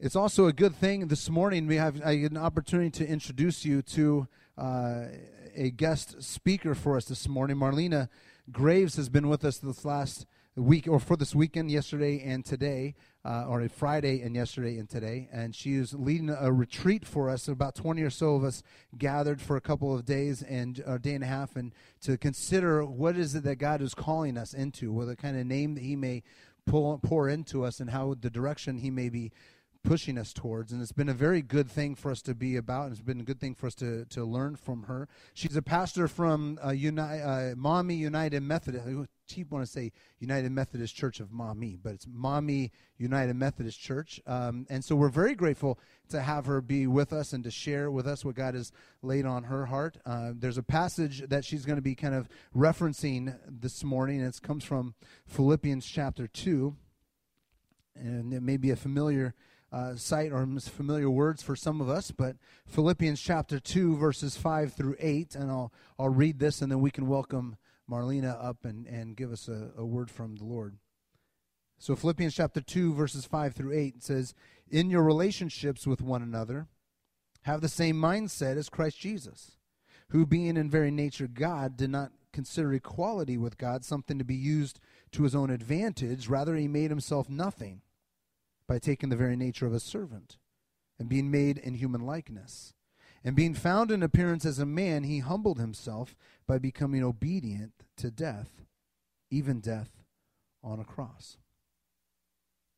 It's also a good thing this morning we have an opportunity to introduce you to uh, a guest speaker for us this morning. Marlena Graves has been with us this last week, or for this weekend, yesterday and today, uh, or a Friday and yesterday and today. And she is leading a retreat for us. About 20 or so of us gathered for a couple of days and a day and a half, and to consider what is it that God is calling us into, what the kind of name that He may pull, pour into us, and how the direction He may be pushing us towards. And it's been a very good thing for us to be about, and it's been a good thing for us to, to learn from her. She's a pastor from uh, Uni- uh, Maumee United Methodist. I keep want to say United Methodist Church of Maumee, but it's Maumee United Methodist Church. Um, and so we're very grateful to have her be with us and to share with us what God has laid on her heart. Uh, there's a passage that she's going to be kind of referencing this morning. and It comes from Philippians chapter 2. And it may be a familiar uh, sight or familiar words for some of us, but Philippians chapter 2, verses 5 through 8, and I'll, I'll read this and then we can welcome Marlena up and, and give us a, a word from the Lord. So, Philippians chapter 2, verses 5 through 8 says, In your relationships with one another, have the same mindset as Christ Jesus, who, being in very nature God, did not consider equality with God something to be used to his own advantage. Rather, he made himself nothing by taking the very nature of a servant and being made in human likeness. And being found in appearance as a man, he humbled himself by becoming obedient to death, even death on a cross.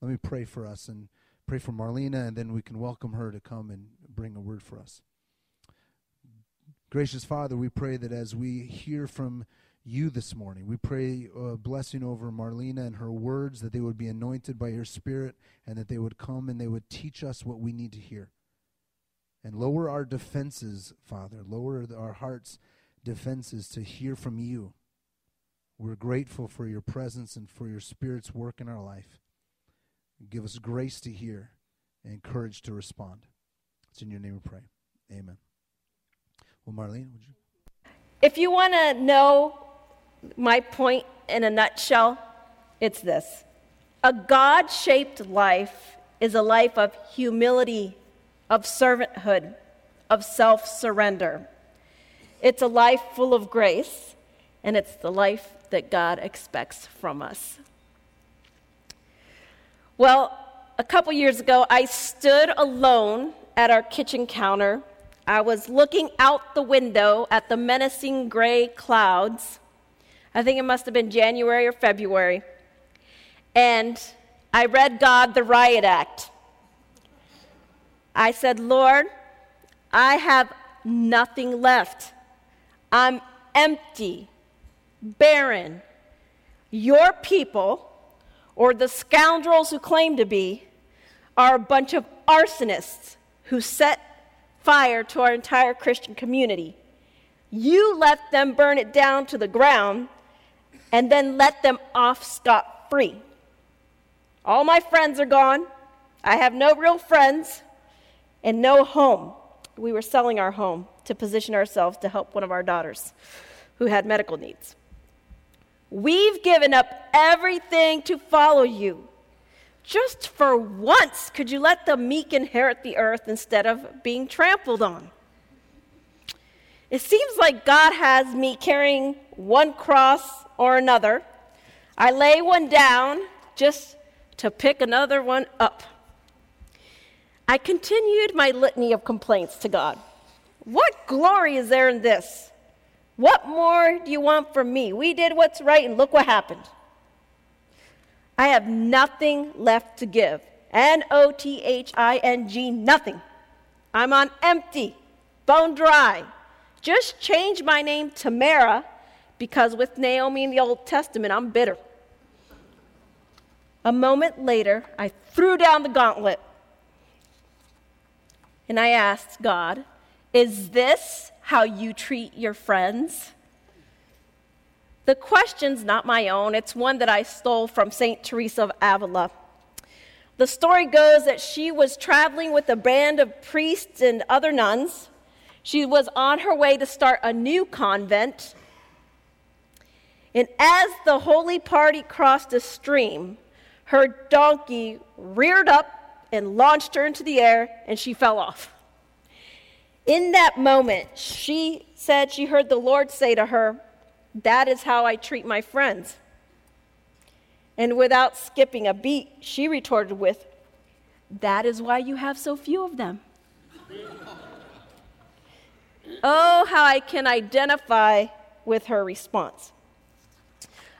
Let me pray for us and pray for Marlena, and then we can welcome her to come and bring a word for us. Gracious Father, we pray that as we hear from you this morning. We pray a blessing over Marlena and her words, that they would be anointed by your Spirit, and that they would come and they would teach us what we need to hear. And lower our defenses, Father. Lower our hearts' defenses to hear from you. We're grateful for your presence and for your Spirit's work in our life. Give us grace to hear and courage to respond. It's in your name we pray. Amen. Well, Marlene, would you? If you want to know my point in a nutshell, it's this a God shaped life is a life of humility, of servanthood, of self surrender. It's a life full of grace, and it's the life that God expects from us. Well, a couple years ago, I stood alone at our kitchen counter. I was looking out the window at the menacing gray clouds I think it must have been January or February. And I read God the Riot Act. I said, Lord, I have nothing left. I'm empty, barren. Your people, or the scoundrels who claim to be, are a bunch of arsonists who set fire to our entire Christian community. You let them burn it down to the ground and then let them off scot free. All my friends are gone. I have no real friends and no home. We were selling our home to position ourselves to help one of our daughters who had medical needs. We've given up everything to follow you. Just for once, could you let the meek inherit the earth instead of being trampled on? It seems like God has me carrying one cross or another. I lay one down just to pick another one up. I continued my litany of complaints to God. What glory is there in this? What more do you want from me? We did what's right, and look what happened. I have nothing left to give. N O T H I N G, nothing. I'm on empty, bone dry. Just change my name to Mara because with Naomi in the Old Testament, I'm bitter. A moment later, I threw down the gauntlet and I asked God, Is this how you treat your friends? The question's not my own, it's one that I stole from St. Teresa of Avila. The story goes that she was traveling with a band of priests and other nuns. She was on her way to start a new convent and as the holy party crossed a stream, her donkey reared up and launched her into the air, and she fell off. In that moment, she said she heard the Lord say to her, That is how I treat my friends. And without skipping a beat, she retorted with, That is why you have so few of them. Oh, how I can identify with her response.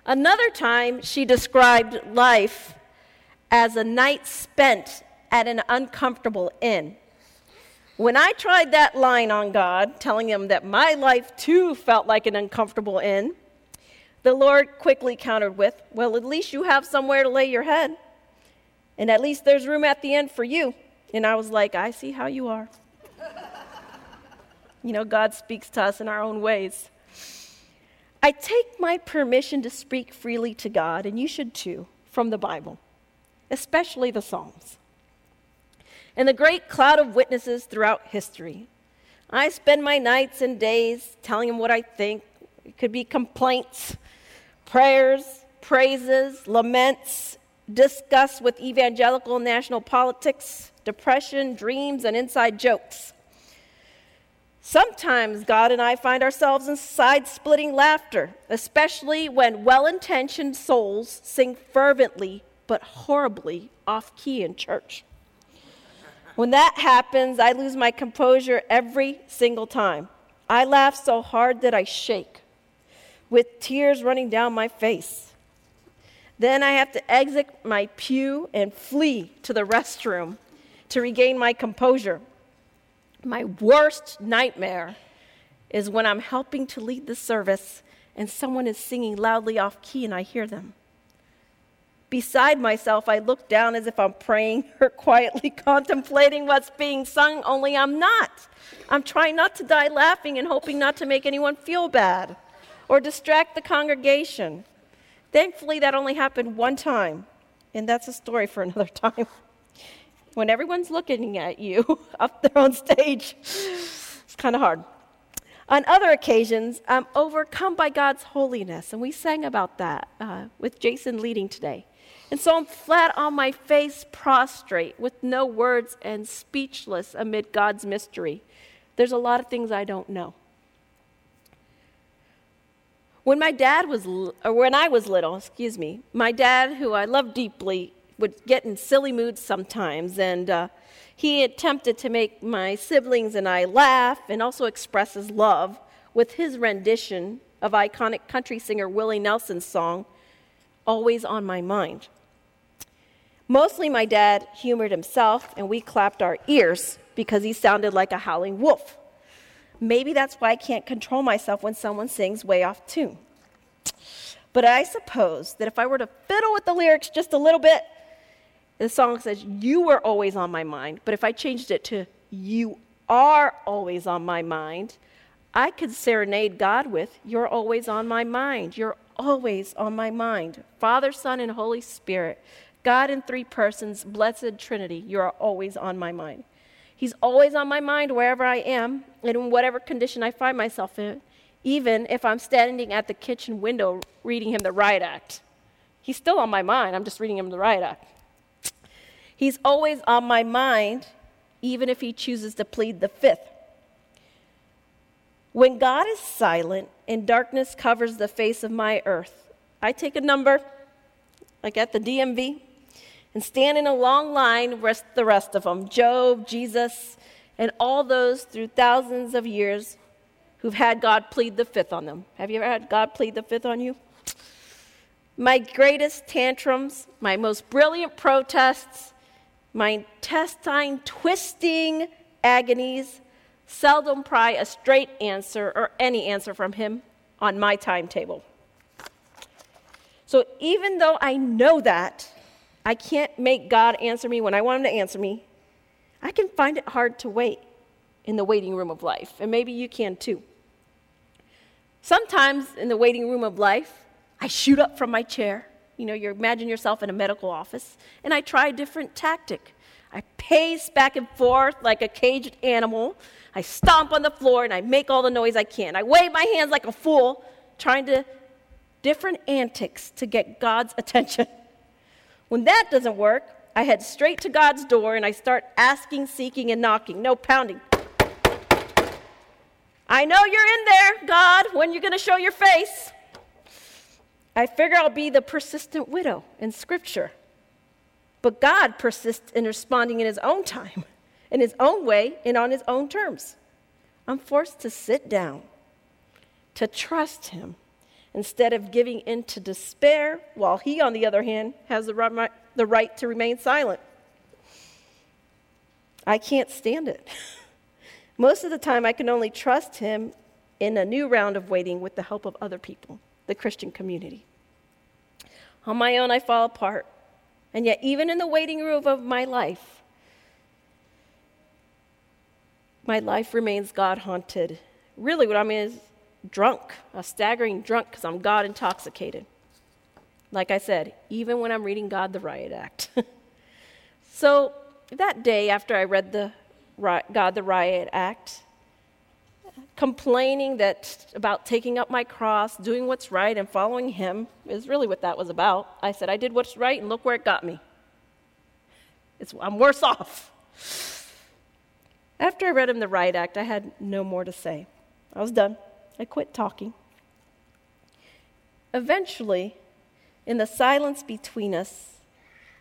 Another time, she described life as a night spent at an uncomfortable inn. When I tried that line on God, telling him that my life too felt like an uncomfortable inn, the Lord quickly countered with, Well, at least you have somewhere to lay your head. And at least there's room at the end for you. And I was like, I see how you are. You know, God speaks to us in our own ways. I take my permission to speak freely to God, and you should too, from the Bible, especially the Psalms. And the great cloud of witnesses throughout history. I spend my nights and days telling him what I think. It could be complaints, prayers, praises, laments, disgust with evangelical national politics, depression, dreams, and inside jokes. Sometimes God and I find ourselves in side splitting laughter, especially when well intentioned souls sing fervently but horribly off key in church. When that happens, I lose my composure every single time. I laugh so hard that I shake, with tears running down my face. Then I have to exit my pew and flee to the restroom to regain my composure. My worst nightmare is when I'm helping to lead the service and someone is singing loudly off key and I hear them. Beside myself, I look down as if I'm praying or quietly contemplating what's being sung, only I'm not. I'm trying not to die laughing and hoping not to make anyone feel bad or distract the congregation. Thankfully, that only happened one time, and that's a story for another time when everyone's looking at you up there on stage. It's kind of hard. On other occasions, I'm overcome by God's holiness, and we sang about that uh, with Jason leading today. And so I'm flat on my face, prostrate, with no words and speechless amid God's mystery. There's a lot of things I don't know. When my dad was, or when I was little, excuse me, my dad, who I love deeply, would get in silly moods sometimes, and uh, he attempted to make my siblings and I laugh and also express his love with his rendition of iconic country singer Willie Nelson's song, Always on My Mind. Mostly my dad humored himself, and we clapped our ears because he sounded like a howling wolf. Maybe that's why I can't control myself when someone sings way off tune. But I suppose that if I were to fiddle with the lyrics just a little bit, the song says, You were always on my mind. But if I changed it to, You are always on my mind, I could serenade God with, You're always on my mind. You're always on my mind. Father, Son, and Holy Spirit, God in three persons, blessed Trinity, you are always on my mind. He's always on my mind wherever I am and in whatever condition I find myself in, even if I'm standing at the kitchen window reading him the riot act. He's still on my mind. I'm just reading him the riot act. He's always on my mind, even if he chooses to plead the fifth. When God is silent and darkness covers the face of my earth, I take a number, like at the DMV, and stand in a long line with the rest of them Job, Jesus, and all those through thousands of years who've had God plead the fifth on them. Have you ever had God plead the fifth on you? My greatest tantrums, my most brilliant protests, my intestine twisting agonies seldom pry a straight answer or any answer from him on my timetable. So even though I know that, I can't make God answer me when I want him to answer me, I can find it hard to wait in the waiting room of life. And maybe you can too. Sometimes in the waiting room of life, I shoot up from my chair you know, you imagine yourself in a medical office, and I try a different tactic. I pace back and forth like a caged animal. I stomp on the floor and I make all the noise I can. I wave my hands like a fool, trying to different antics to get God's attention. When that doesn't work, I head straight to God's door and I start asking, seeking, and knocking. No pounding. I know you're in there, God, when you're going to show your face. I figure I'll be the persistent widow in Scripture. But God persists in responding in His own time, in His own way, and on His own terms. I'm forced to sit down, to trust Him, instead of giving in to despair, while He, on the other hand, has the right, the right to remain silent. I can't stand it. Most of the time, I can only trust Him in a new round of waiting with the help of other people, the Christian community. On my own, I fall apart. And yet, even in the waiting room of my life, my life remains God haunted. Really, what I mean is drunk, a staggering drunk because I'm God intoxicated. Like I said, even when I'm reading God the Riot Act. so that day after I read the God the Riot Act, complaining that about taking up my cross, doing what's right, and following Him is really what that was about. I said, I did what's right, and look where it got me. It's, I'm worse off. After I read him the Riot Act, I had no more to say. I was done. I quit talking. Eventually, in the silence between us,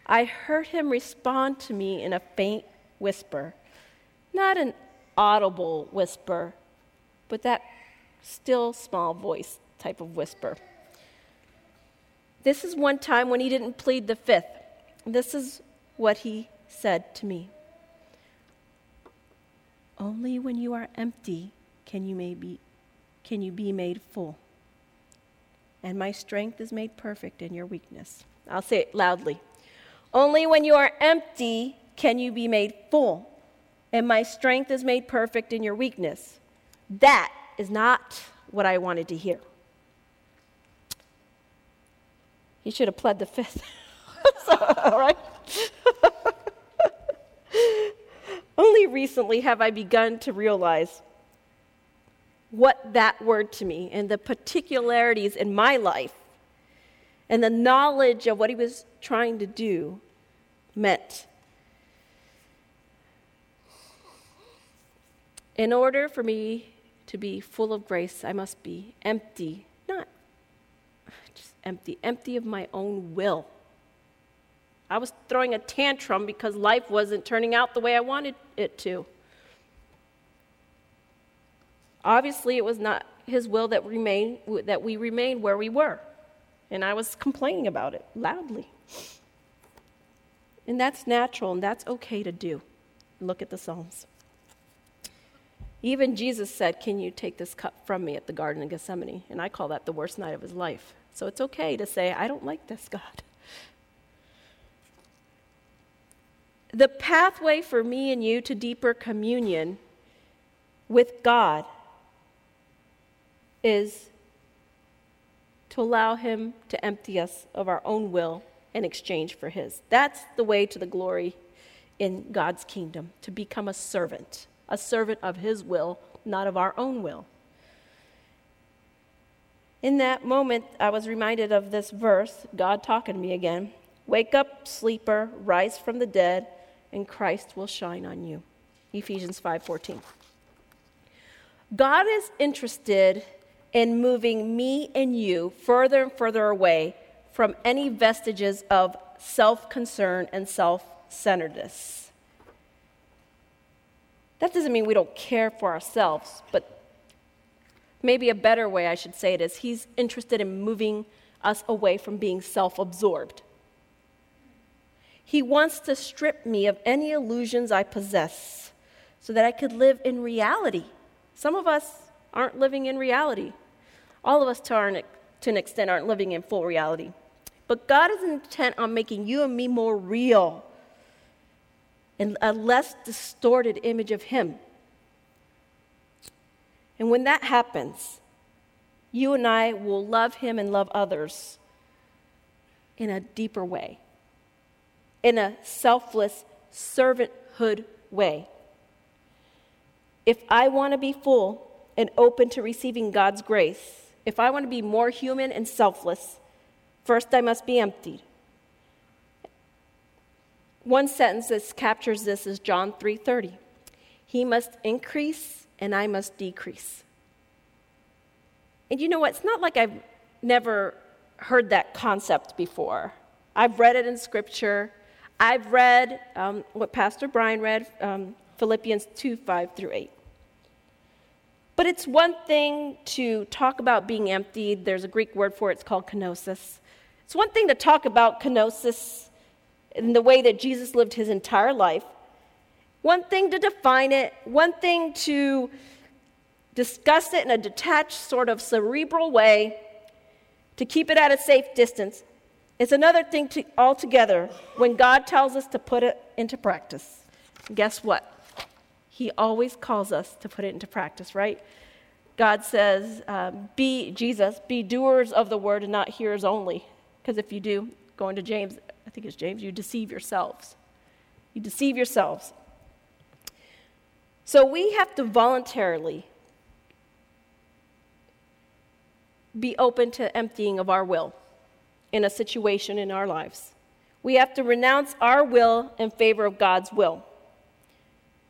I heard him respond to me in a faint whisper. Not an audible whisper, but that still small voice type of whisper. This is one time when he didn't plead the fifth. This is what he said to me Only when you are empty can you, maybe, can you be made full. And my strength is made perfect in your weakness. I'll say it loudly. Only when you are empty can you be made full. And my strength is made perfect in your weakness. That is not what I wanted to hear. He should have pled the fifth. all right? Only recently have I begun to realize what that word to me and the particularities in my life and the knowledge of what he was trying to do meant. In order for me to be full of grace, I must be empty, not just empty, empty of my own will. I was throwing a tantrum because life wasn't turning out the way I wanted it to. Obviously, it was not his will that, remain, that we remain where we were. And I was complaining about it loudly. And that's natural and that's okay to do. Look at the Psalms. Even Jesus said, Can you take this cup from me at the Garden of Gethsemane? And I call that the worst night of his life. So it's okay to say, I don't like this, God. The pathway for me and you to deeper communion with God is to allow Him to empty us of our own will in exchange for His. That's the way to the glory in God's kingdom, to become a servant a servant of his will, not of our own will. In that moment, I was reminded of this verse, God talking to me again. Wake up, sleeper, rise from the dead, and Christ will shine on you. Ephesians 5:14. God is interested in moving me and you further and further away from any vestiges of self-concern and self-centeredness. That doesn't mean we don't care for ourselves, but maybe a better way I should say it is He's interested in moving us away from being self absorbed. He wants to strip me of any illusions I possess so that I could live in reality. Some of us aren't living in reality. All of us, to, our, to an extent, aren't living in full reality. But God is intent on making you and me more real and a less distorted image of Him. And when that happens, you and I will love Him and love others in a deeper way, in a selfless servanthood way. If I want to be full and open to receiving God's grace, if I want to be more human and selfless, first I must be emptied one sentence that captures this is John 3:30. He must increase and I must decrease. And you know what? It's not like I've never heard that concept before. I've read it in scripture. I've read um, what Pastor Brian read, um, Philippians 2 5 through 8. But it's one thing to talk about being emptied. There's a Greek word for it, it's called kenosis. It's one thing to talk about kenosis in the way that Jesus lived his entire life. One thing to define it, one thing to discuss it in a detached, sort of cerebral way, to keep it at a safe distance. It's another thing to, altogether when God tells us to put it into practice. Guess what? He always calls us to put it into practice, right? God says, um, be, Jesus, be doers of the word and not hearers only. Because if you do, going to James, I think it's James, you deceive yourselves. You deceive yourselves. So we have to voluntarily be open to emptying of our will in a situation in our lives. We have to renounce our will in favor of God's will.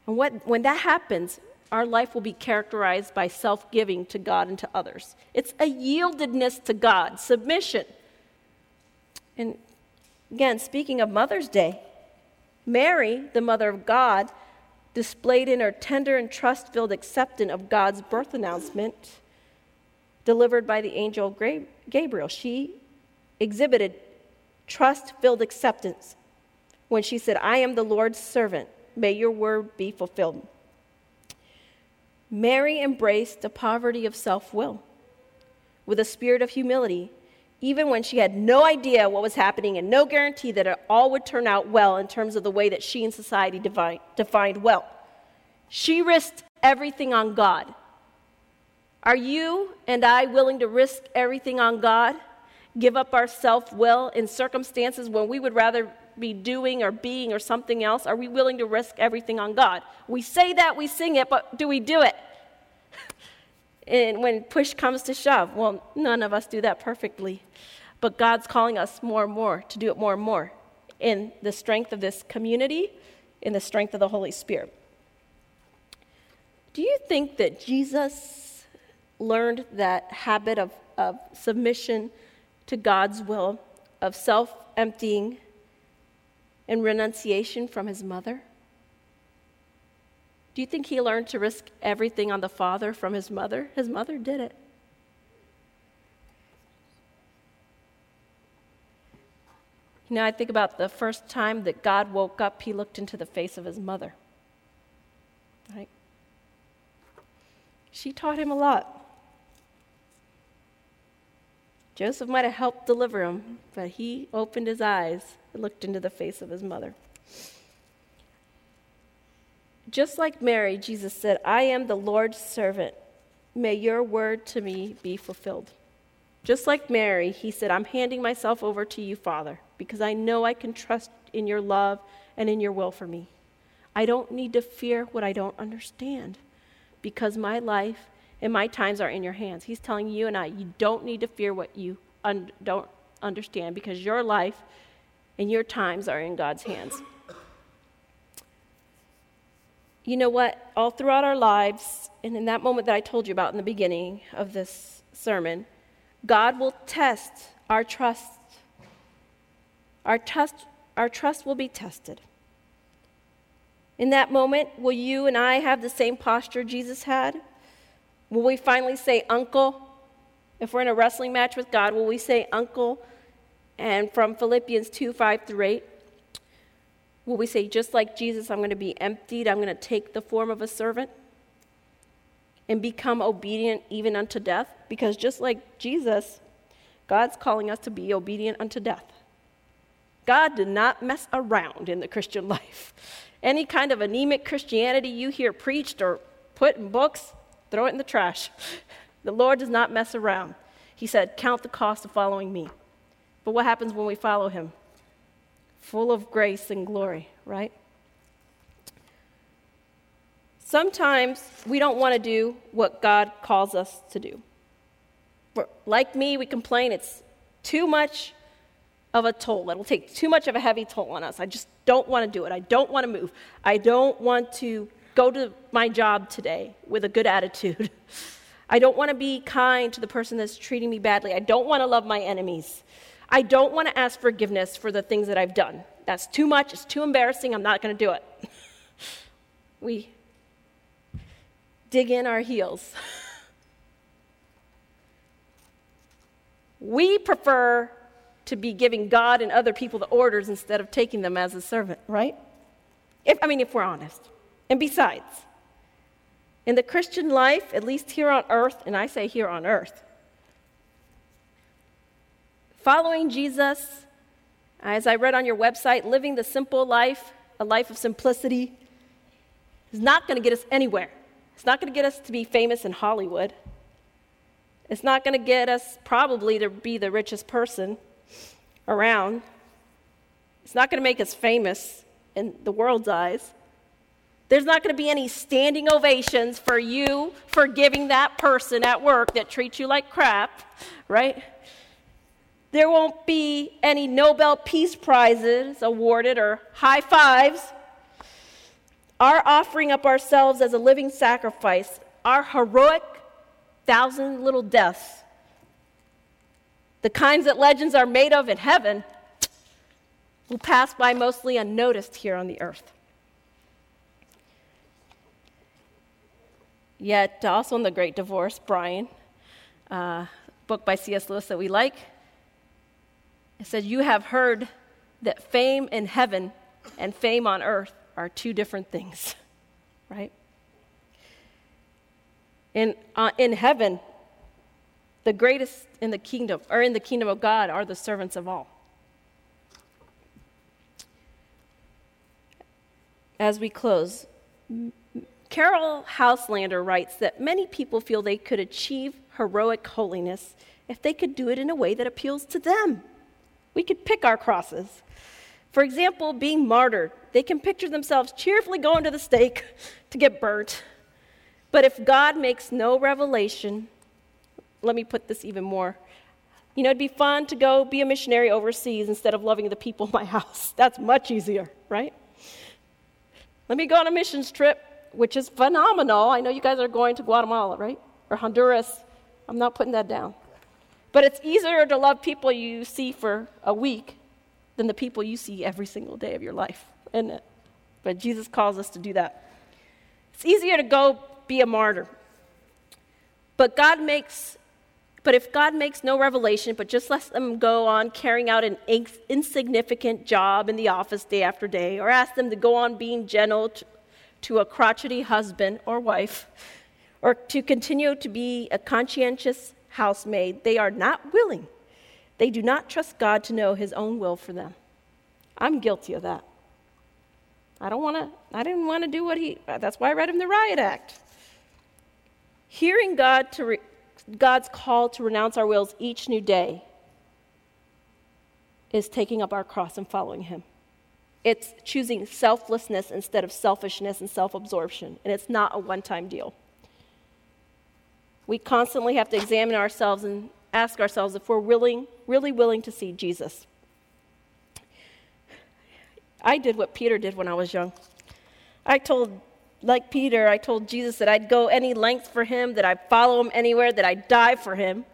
And what, when that happens, our life will be characterized by self giving to God and to others. It's a yieldedness to God, submission. And again, speaking of Mother's Day, Mary, the mother of God, displayed in her tender and trust filled acceptance of God's birth announcement delivered by the angel Gabriel. She exhibited trust filled acceptance when she said, I am the Lord's servant. May your word be fulfilled. Mary embraced the poverty of self will with a spirit of humility, even when she had no idea what was happening and no guarantee that it all would turn out well in terms of the way that she and society defined well. She risked everything on God. Are you and I willing to risk everything on God? Give up our self will in circumstances when we would rather be doing or being or something else? Are we willing to risk everything on God? We say that, we sing it, but do we do it? And when push comes to shove, well, none of us do that perfectly. But God's calling us more and more to do it more and more in the strength of this community, in the strength of the Holy Spirit. Do you think that Jesus learned that habit of, of submission to God's will, of self emptying, and renunciation from his mother? Do you think he learned to risk everything on the Father from his mother? His mother did it. You know, I think about the first time that God woke up, he looked into the face of his mother. Right? She taught him a lot. Joseph might have helped deliver him, but he opened his eyes and looked into the face of his mother. Just like Mary, Jesus said, I am the Lord's servant. May your word to me be fulfilled. Just like Mary, he said, I'm handing myself over to you, Father, because I know I can trust in your love and in your will for me. I don't need to fear what I don't understand because my life and my times are in your hands. He's telling you and I, you don't need to fear what you un- don't understand because your life and your times are in God's hands. You know what? All throughout our lives, and in that moment that I told you about in the beginning of this sermon, God will test our trust. Our trust, our trust will be tested. In that moment, will you and I have the same posture Jesus had? Will we finally say, Uncle? If we're in a wrestling match with God, will we say, Uncle? And from Philippians 2 5 through 8, will we say, just like Jesus, I'm going to be emptied, I'm going to take the form of a servant and become obedient even unto death? Because just like Jesus, God's calling us to be obedient unto death. God did not mess around in the Christian life. Any kind of anemic Christianity you hear preached or put in books, Throw it in the trash. The Lord does not mess around. He said, Count the cost of following me. But what happens when we follow him? Full of grace and glory, right? Sometimes we don't want to do what God calls us to do. like me, we complain it's too much, of a toll. It'll take too much of a heavy toll on us. I just don't want to do it. I don't want to move. I don't want to go to my job today with a good attitude. I don't want to be kind to the person that's treating me badly. I don't want to love my enemies. I don't want to ask forgiveness for the things that I've done. That's too much. It's too embarrassing. I'm not going to do it. we dig in our heels. we prefer to be giving God and other people the orders instead of taking them as a servant, right? If, I mean, if we're honest. And besides, in the Christian life, at least here on earth, and I say here on earth, following Jesus, as I read on your website, living the simple life, a life of simplicity, is not going to get us anywhere. It's not going to get us to be famous in Hollywood. It's not going to get us probably to be the richest person around. It's not going to make us famous in the world's eyes. There's not going to be any standing ovations for you for giving that person at work that treats you like crap, right? There won't be any Nobel Peace Prizes awarded or high fives our offering up ourselves as a living sacrifice, our heroic thousand little deaths, the kinds that legends are made of in heaven, will pass by mostly unnoticed here on the earth. Yet, also in The Great Divorce, Brian, uh, book by C.S. Lewis that we like, it says, You have heard that fame in heaven and fame on earth are two different things, right? In, uh, in heaven, the greatest in the kingdom, or in the kingdom of God, are the servants of all. As we close, Caryll Houselander writes that many people feel they could achieve heroic holiness if they could do it in a way that appeals to them. We could pick our crosses. For example, being martyred. They can picture themselves cheerfully going to the stake to get burnt. But if God makes no revelation, let me put this even more. You know, it'd be fun to go be a missionary overseas instead of loving the people in my house. That's much easier, right? Let me go on a missions trip, which is phenomenal. I know you guys are going to Guatemala, right? Or Honduras. I'm not putting that down. But it's easier to love people you see for a week than the people you see every single day of your life, isn't it? But Jesus calls us to do that. It's easier to go be a martyr. But God makes but if God makes no revelation, but just lets them go on carrying out an insignificant job in the office day after day, or ask them to go on being gentle to a crotchety husband or wife, or to continue to be a conscientious housemaid, they are not willing they do not trust God to know his own will for them. I'm guilty of that. I don't want to I didn't want to do what he that's why I read him the riot act. Hearing God to re, God's call to renounce our wills each new day is taking up our cross and following him. It's choosing selflessness instead of selfishness and self absorption, and it's not a one time deal. We constantly have to examine ourselves and ask ourselves if we're willing, really willing to see Jesus. I did what Peter did when I was young. I told, like Peter, I told Jesus that I'd go any length for him, that I'd follow him anywhere, that I'd die for him.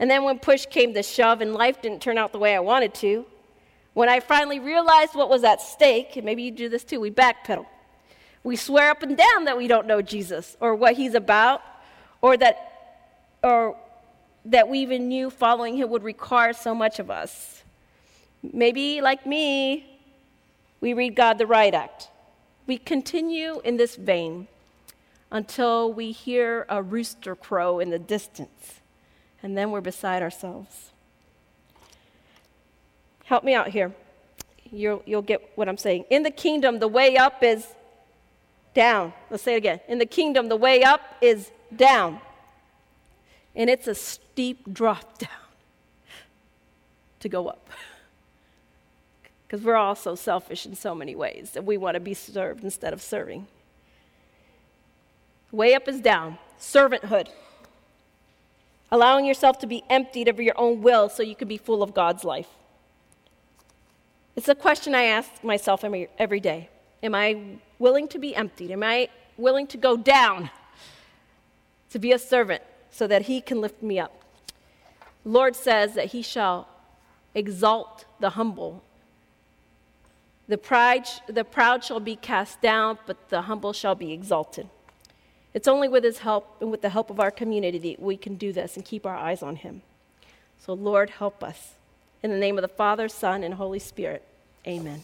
And then when push came to shove and life didn't turn out the way I wanted to, when I finally realized what was at stake, and maybe you do this too, we backpedal. We swear up and down that we don't know Jesus or what he's about, or that, or that we even knew following him would require so much of us. Maybe, like me, we read God the Riot Act. We continue in this vein until we hear a rooster crow in the distance, and then we're beside ourselves. Help me out here. You'll, you'll get what I'm saying. In the kingdom, the way up is down. Let's say it again. In the kingdom, the way up is down and it's a steep drop down to go up. Because we're all so selfish in so many ways that we want to be served instead of serving. Way up is down, servanthood. Allowing yourself to be emptied of your own will so you can be full of God's life. It's a question I ask myself every, every day. Am I willing to be emptied? Am I willing to go down to be a servant so that he can lift me up? Lord says that he shall exalt the humble. The, pride, the proud shall be cast down, but the humble shall be exalted. It's only with his help and with the help of our community that we can do this and keep our eyes on him. So, Lord, help us. In the name of the Father, Son, and Holy Spirit, amen.